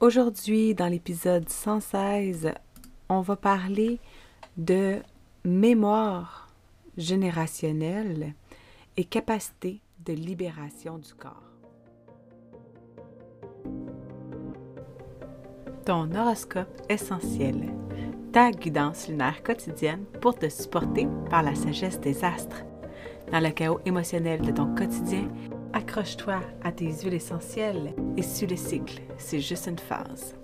Aujourd'hui, dans l'épisode 116, on va parler de mémoire générationnelle et capacité de libération du corps. Ton horoscope essentiel, ta guidance lunaire quotidienne pour te supporter par la sagesse des astres. Dans le chaos émotionnel de ton quotidien, accroche-toi à tes huiles essentielles et suis le cycle, c'est juste une phase.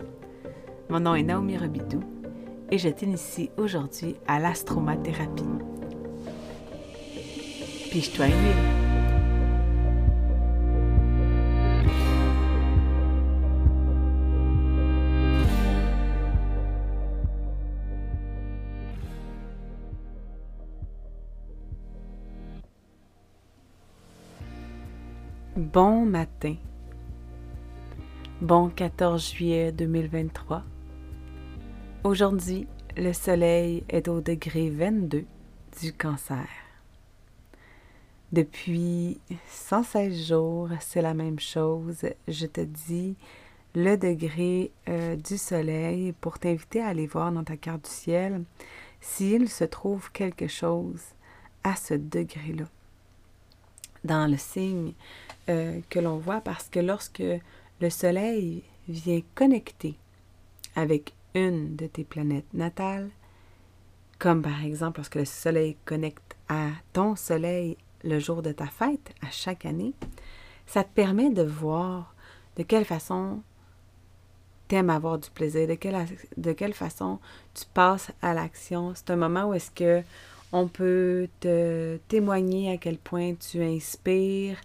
Mon nom est Naomi Robidou et je t'initie aujourd'hui à l'astromathérapie. Piche-toi une. Bon matin. Bon 14 juillet 2023. Aujourd'hui, le soleil est au degré 22 du cancer. Depuis 116 jours, c'est la même chose. Je te dis le degré euh, du soleil pour t'inviter à aller voir dans ta carte du ciel s'il se trouve quelque chose à ce degré-là. Dans le signe euh, que l'on voit parce que lorsque le Soleil vient connecter avec une de tes planètes natales, comme par exemple lorsque le Soleil connecte à ton Soleil le jour de ta fête à chaque année, ça te permet de voir de quelle façon tu aimes avoir du plaisir, de quelle, de quelle façon tu passes à l'action. C'est un moment où est-ce que on peut te témoigner à quel point tu inspires,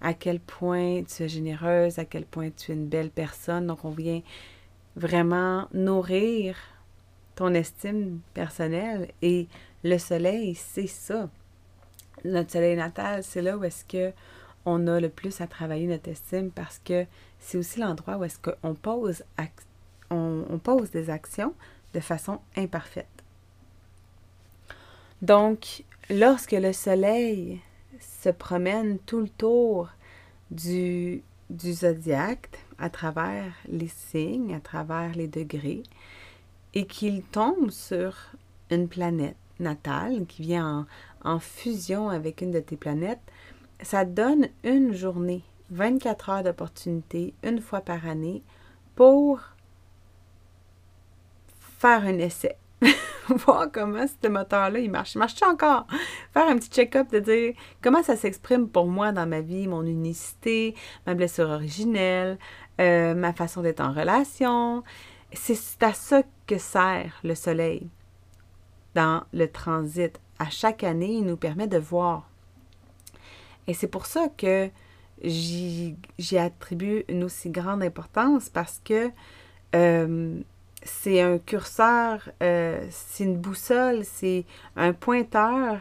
à quel point tu es généreuse, à quel point tu es une belle personne. Donc, on vient vraiment nourrir ton estime personnelle et le soleil, c'est ça. Notre soleil natal, c'est là où est-ce que on a le plus à travailler notre estime parce que c'est aussi l'endroit où est-ce qu'on pose, on pose des actions de façon imparfaite. Donc, lorsque le soleil se promène tout le tour du, du zodiaque à travers les signes, à travers les degrés, et qu'il tombe sur une planète natale qui vient en, en fusion avec une de tes planètes, ça donne une journée, 24 heures d'opportunité, une fois par année, pour faire un essai. voir comment ce moteur-là, il marche. Il marche encore? Faire un petit check-up de dire comment ça s'exprime pour moi dans ma vie, mon unicité, ma blessure originelle, euh, ma façon d'être en relation. C'est à ça que sert le soleil dans le transit. À chaque année, il nous permet de voir. Et c'est pour ça que j'y attribue une aussi grande importance parce que euh, c'est un curseur, euh, c'est une boussole, c'est un pointeur,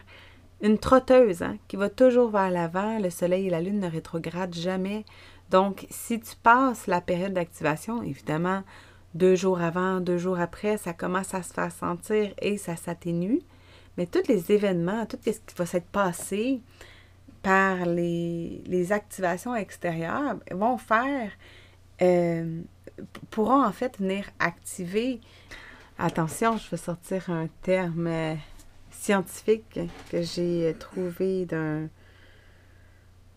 une trotteuse hein, qui va toujours vers l'avant. Le soleil et la lune ne rétrogradent jamais. Donc, si tu passes la période d'activation, évidemment, deux jours avant, deux jours après, ça commence à se faire sentir et ça s'atténue. Mais tous les événements, tout ce qui va s'être passé par les, activations extérieures vont faire euh, pourront en fait venir activer. Attention, je vais sortir un terme euh, scientifique que j'ai trouvé d'un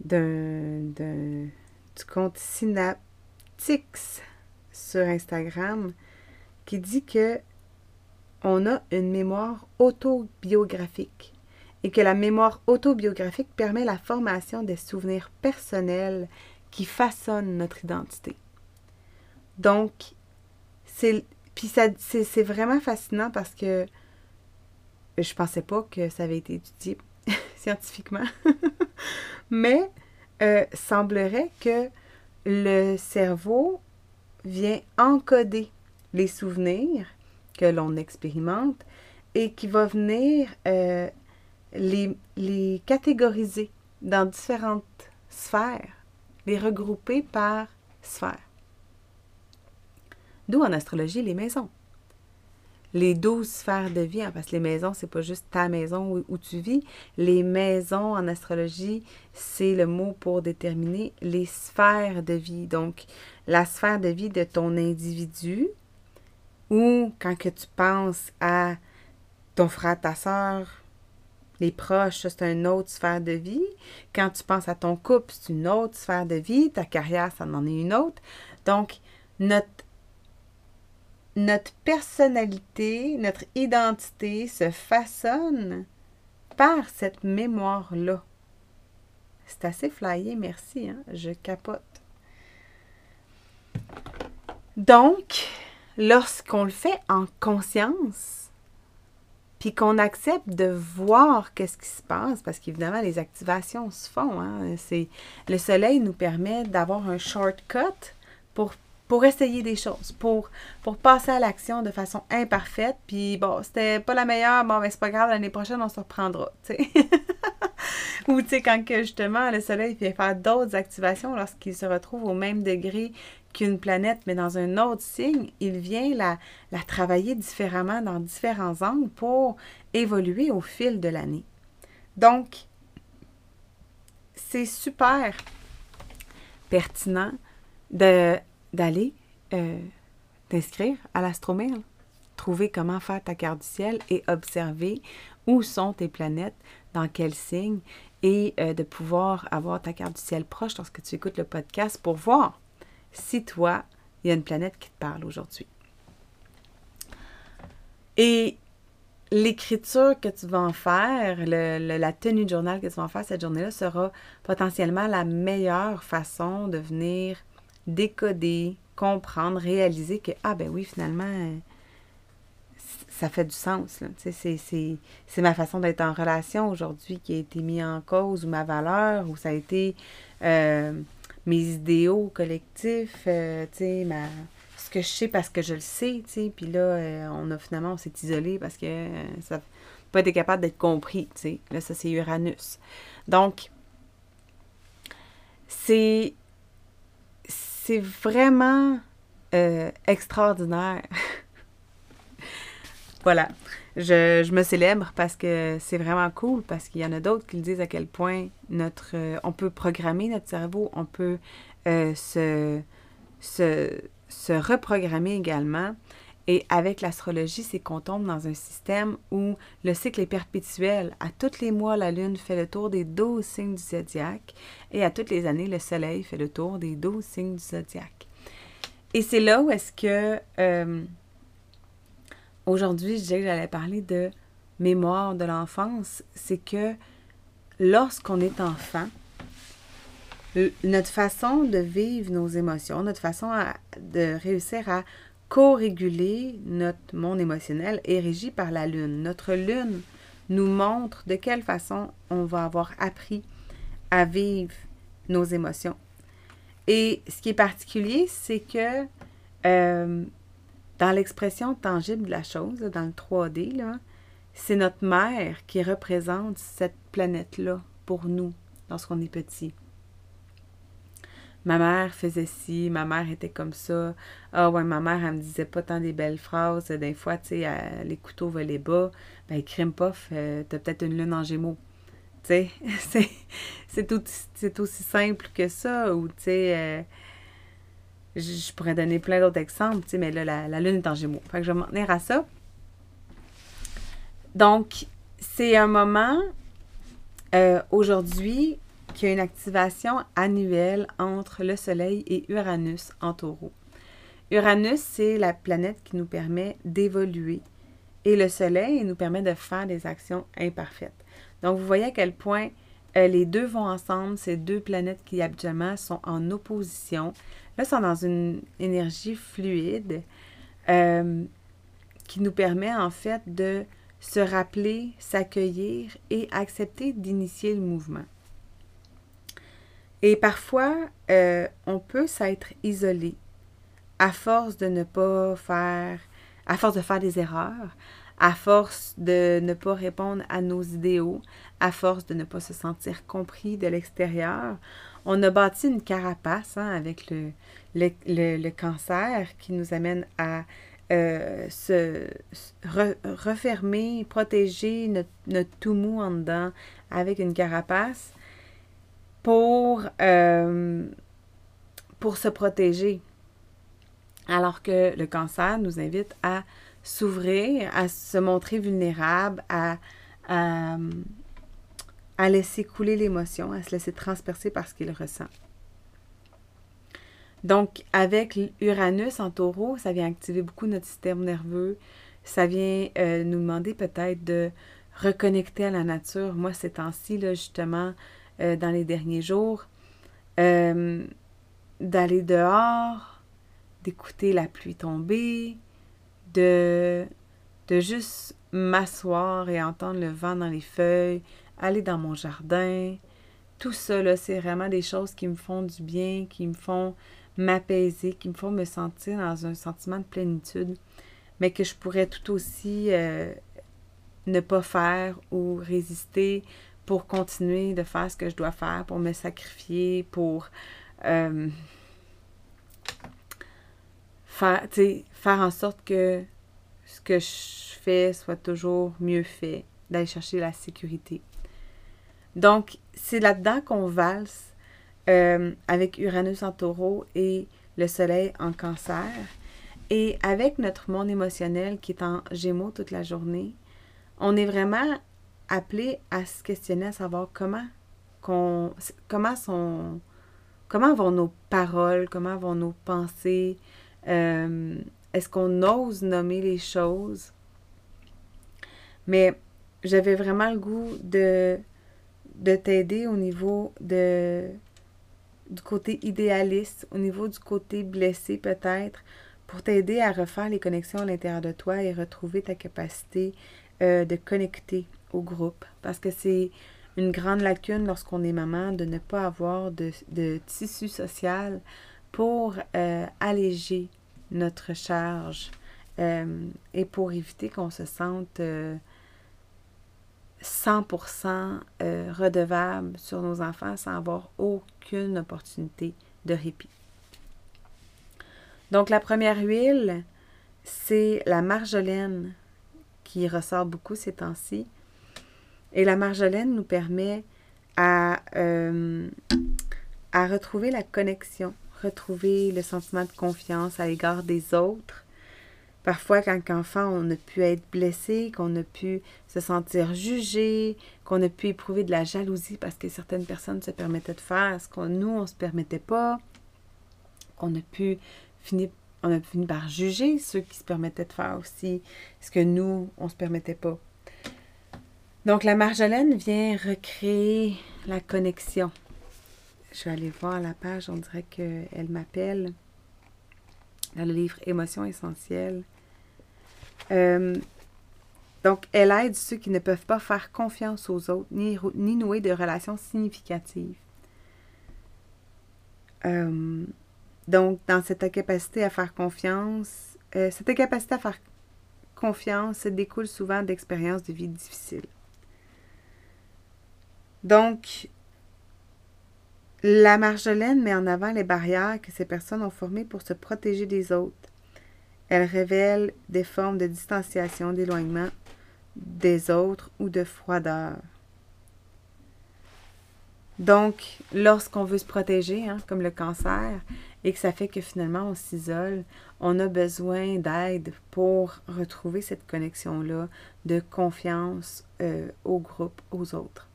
d'un du compte Synaptics sur Instagram qui dit que on a une mémoire autobiographique et que la mémoire autobiographique permet la formation des souvenirs personnels qui façonnent notre identité. Donc, c'est. Puis c'est vraiment fascinant parce que je pensais pas que ça avait été étudié scientifiquement. Mais euh, semblerait que le cerveau vient encoder les souvenirs que l'on expérimente et qui va venir euh, les, les catégoriser dans différentes sphères, les regrouper par sphère. D'où en astrologie les maisons. les douze sphères de vie, hein, parce que les maisons, c'est pas juste ta maison où, tu vis. Les maisons en astrologie, c'est le mot pour déterminer les sphères de vie. Donc, la sphère de vie de ton individu, ou quand que tu penses à ton frère, ta soeur, les proches, c'est une autre sphère de vie. Quand tu penses à ton couple, c'est une autre sphère de vie. Ta carrière, ça en est une autre. Donc, notre, notre personnalité, notre identité se façonne par cette mémoire-là. C'est assez flyé, merci, hein? je capote. Donc, lorsqu'on le fait en conscience, puis qu'on accepte de voir qu'est-ce qui se passe, parce qu'évidemment, les activations se font. Hein? Le soleil nous permet d'avoir un shortcut pour, pour essayer des choses, pour, pour passer à l'action de façon imparfaite. Puis bon, c'était pas la meilleure, bon, mais c'est pas grave, l'année prochaine, on se reprendra. Ou tu sais, quand que justement le soleil fait faire d'autres activations lorsqu'il se retrouve au même degré qu'une planète, mais dans un autre signe, il vient la, la travailler différemment dans différents angles pour évoluer au fil de l'année. Donc, c'est super pertinent d'aller euh, t'inscrire à l'astromail, trouver comment faire ta carte du ciel et observer où sont tes planètes, dans quel signe, et euh, de pouvoir avoir ta carte du ciel proche lorsque tu écoutes le podcast pour voir si toi, il y a une planète qui te parle aujourd'hui. Et l'écriture que tu vas en faire, la tenue de journal que tu vas en faire cette journée-là sera potentiellement la meilleure façon de venir décoder, comprendre, réaliser que, ah ben oui, finalement, ça fait du sens. C'est ma façon d'être en relation aujourd'hui qui a été mise en cause, ou ma valeur, ou ça a été euh, mes idéaux collectifs, euh, sais, ce que je sais parce que je le sais, tu sais, puis là, euh, on a finalement, on s'est isolé parce que euh, ça n'a pas été capable d'être compris. Là, ça, c'est Uranus. Donc, c'est, c'est vraiment extraordinaire. voilà je, me célèbre parce que c'est vraiment cool, parce qu'il y en a d'autres qui le disent à quel point notre, euh, on peut programmer notre cerveau, on peut euh, se, se, reprogrammer également. Et avec l'astrologie, c'est qu'on tombe dans un système où le cycle est perpétuel. À tous les mois, la Lune fait le tour des 12 signes du zodiaque et à toutes les années, le Soleil fait le tour des 12 signes du zodiaque. Et c'est là où est-ce que euh, Aujourd'hui, je disais que j'allais parler de mémoire de l'enfance. C'est que lorsqu'on est enfant, notre façon de vivre nos émotions, notre façon de réussir à co-réguler notre monde émotionnel est régie par la lune. Notre lune nous montre de quelle façon on va avoir appris à vivre nos émotions. Et ce qui est particulier, c'est que euh, dans l'expression tangible de la chose, dans le 3D, c'est notre mère qui représente cette planète-là pour nous lorsqu'on est petit. Ma mère faisait ci, ma mère était comme ça. Ah ouais, ma mère, elle me disait pas tant des belles phrases. Des fois, tu sais, les couteaux volaient bas. Ben, crime pof, euh, t'as peut-être une lune en gémeaux. Tu sais, c'est aussi simple que ça. Ou, tu sais, euh, je, pourrais donner plein d'autres exemples, mais là, la, Lune est en Gémeaux. Fait que je vais m'en tenir à ça. Donc, c'est un moment euh, aujourd'hui qui a une activation annuelle entre le Soleil et Uranus en taureau. Uranus, c'est la planète qui nous permet d'évoluer et le Soleil nous permet de faire des actions imparfaites. Donc, vous voyez à quel point euh, les deux vont ensemble, ces deux planètes qui habituellement sont en opposition. Là, sont dans une énergie fluide euh, qui nous permet en fait de se rappeler, s'accueillir et accepter d'initier le mouvement. Et parfois, euh, on peut s'être isolé à force de ne pas faire, à force de faire des erreurs, à force de ne pas répondre à nos idéaux, à force de ne pas se sentir compris de l'extérieur, on a bâti une carapace hein, avec le, le, cancer qui nous amène à euh, se, refermer, protéger notre, tout mou en dedans avec une carapace pour, euh, pour se protéger. Alors que le cancer nous invite à s'ouvrir, à se montrer vulnérable, à, à, laisser couler l'émotion, à se laisser transpercer par ce qu'il ressent. Donc, avec Uranus en taureau, ça vient activer beaucoup notre système nerveux. Ça vient euh, nous demander peut-être de reconnecter à la nature. Moi, ces temps-ci, justement, euh, dans les derniers jours, euh, d'aller dehors, d'écouter la pluie tomber, de, de juste m'asseoir et entendre le vent dans les feuilles, aller dans mon jardin. Tout ça, c'est vraiment des choses qui me font du bien, qui me font m'apaiser, qui me font me sentir dans un sentiment de plénitude, mais que je pourrais tout aussi euh, ne pas faire ou résister pour continuer de faire ce que je dois faire, pour me sacrifier, pour euh, faire, faire en sorte que ce que je fais soit toujours mieux fait, d'aller chercher la sécurité. Donc, c'est là-dedans qu'on valse euh, avec Uranus en taureau et le Soleil en cancer. Et avec notre monde émotionnel qui est en gémeaux toute la journée, on est vraiment appelé à se questionner, à savoir comment, comment, sont, comment vont nos paroles, comment vont nos pensées, euh, est-ce qu'on ose nommer les choses? Mais j'avais vraiment le goût de, de t'aider au niveau de du côté idéaliste, au niveau du côté blessé peut-être, pour t'aider à refaire les connexions à l'intérieur de toi et retrouver ta capacité euh, de connecter au groupe. Parce que c'est une grande lacune lorsqu'on est maman de ne pas avoir de, tissu social pour euh, alléger notre charge euh, et pour éviter qu'on se sente 100% euh, redevable sur nos enfants sans avoir aucune opportunité de répit. Donc la première huile, c'est la marjolaine qui ressort beaucoup ces temps-ci. Et la marjolaine nous permet à, euh, à retrouver la connexion, retrouver le sentiment de confiance à l'égard des autres, Parfois, quand enfant, on a pu être blessé, qu'on a pu se sentir jugé, qu'on a pu éprouver de la jalousie parce que certaines personnes se permettaient de faire ce qu'on nous, on ne se permettait pas, qu'on a pu finir on a par juger ceux qui se permettaient de faire aussi ce que nous, on ne se permettait pas. Donc, la marjolaine vient recréer la connexion. Je vais aller voir la page, on dirait qu'elle m'appelle dans le livre Émotions essentielles. Euh, donc, elle aide ceux qui ne peuvent pas faire confiance aux autres, ni, nouer de relations significatives. Euh, donc, dans cette capacité à faire confiance, euh, cette capacité à faire confiance découle souvent d'expériences de vie difficiles. Donc, la Marjolaine met en avant les barrières que ces personnes ont formées pour se protéger des autres elle révèle des formes de distanciation, d'éloignement des autres ou de froideur. Donc, lorsqu'on veut se protéger, hein, comme le cancer, et que ça fait que finalement on s'isole, on a besoin d'aide pour retrouver cette connexion-là de confiance euh, au groupe, aux autres.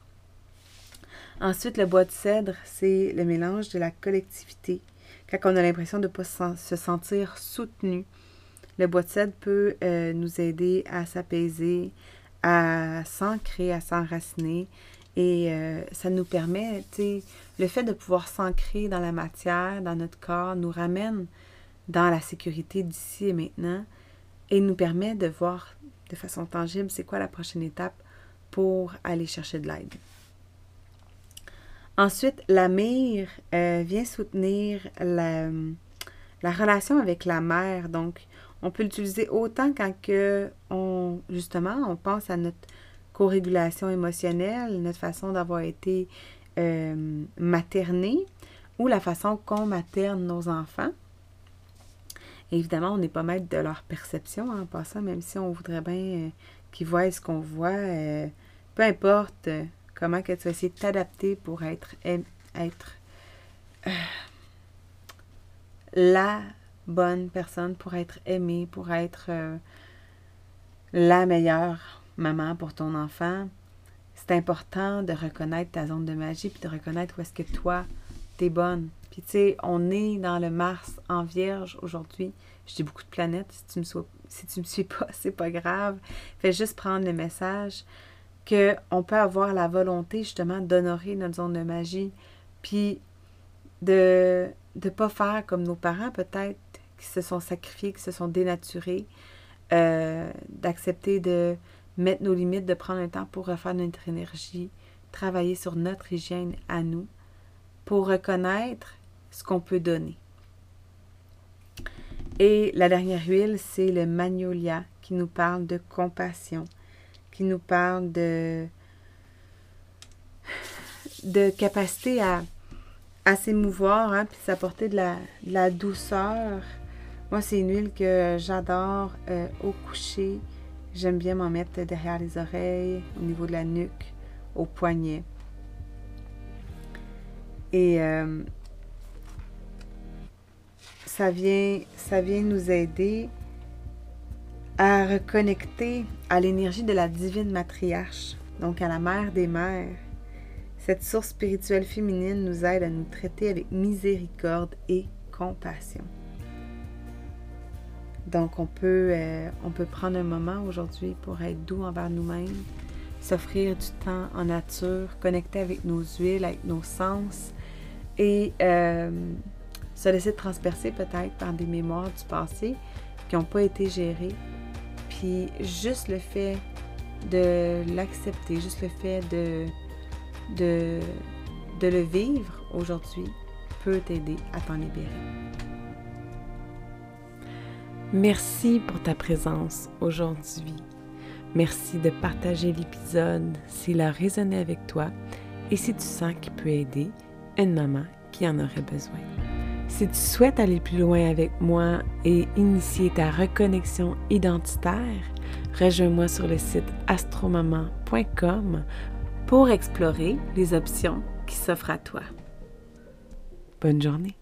Ensuite, le bois de cèdre, c'est le mélange de la collectivité, quand on a l'impression de ne pas se sentir soutenu, le bois de cèdre peut euh, nous aider à s'apaiser, à s'ancrer, à s'enraciner. Et euh, ça nous permet, le fait de pouvoir s'ancrer dans la matière, dans notre corps, nous ramène dans la sécurité d'ici et maintenant et nous permet de voir de façon tangible c'est quoi la prochaine étape pour aller chercher de l'aide. Ensuite, la mire euh, vient soutenir la, la relation avec la mère. Donc, on peut l'utiliser autant quand que on, justement, on pense à notre co-régulation émotionnelle, notre façon d'avoir été euh, materné ou la façon qu'on materne nos enfants. Évidemment, on n'est pas maître de leur perception en passant, même si on voudrait bien euh, qu'ils voient ce qu'on voit. Euh, peu importe comment que tu vas essayer de t'adapter pour être, être la bonne personne, pour être aimée, pour être la meilleure maman pour ton enfant, c'est important de reconnaître ta zone de magie puis de reconnaître où est-ce que toi, t'es bonne. Puis tu sais, on est dans le Mars en Vierge aujourd'hui. Je dis beaucoup de planètes. Si tu me, me suis pas, c'est pas grave. Fais juste prendre le message qu'on peut avoir la volonté justement d'honorer notre zone de magie. Puis de ne pas faire comme nos parents peut-être qui se sont sacrifiés, qui se sont dénaturés. Euh, d'accepter de mettre nos limites, de prendre un temps pour refaire notre énergie, travailler sur notre hygiène à nous, pour reconnaître ce qu'on peut donner. Et la dernière huile, c'est le magnolia qui nous parle de compassion, qui nous parle de, de capacité à, à s'émouvoir, hein, puis s'apporter de la, la, douceur. Moi, c'est une huile que j'adore euh, au coucher, J'aime bien m'en mettre derrière les oreilles, au niveau de la nuque, au poignet. Et euh, ça, vient, ça vient nous aider à reconnecter à l'énergie de la divine matriarche, donc à la mère des mères. Cette source spirituelle féminine nous aide à nous traiter avec miséricorde et compassion. Donc, on peut, euh, on peut prendre un moment aujourd'hui pour être doux envers nous-mêmes, s'offrir du temps en nature, connecter avec nos huiles, avec nos sens et euh, se laisser transpercer peut-être par des mémoires du passé qui n'ont pas été gérées. Juste le fait de l'accepter, juste le fait de, de, de le vivre aujourd'hui peut t'aider à t'en libérer. Merci pour ta présence aujourd'hui. Merci de partager l'épisode s'il a résonné avec toi et si tu sens qu'il peut aider une maman qui en aurait besoin. Si tu souhaites aller plus loin avec moi et initier ta reconnexion identitaire, rejoins-moi sur le site astromaman.com pour explorer les options qui s'offrent à toi. Bonne journée.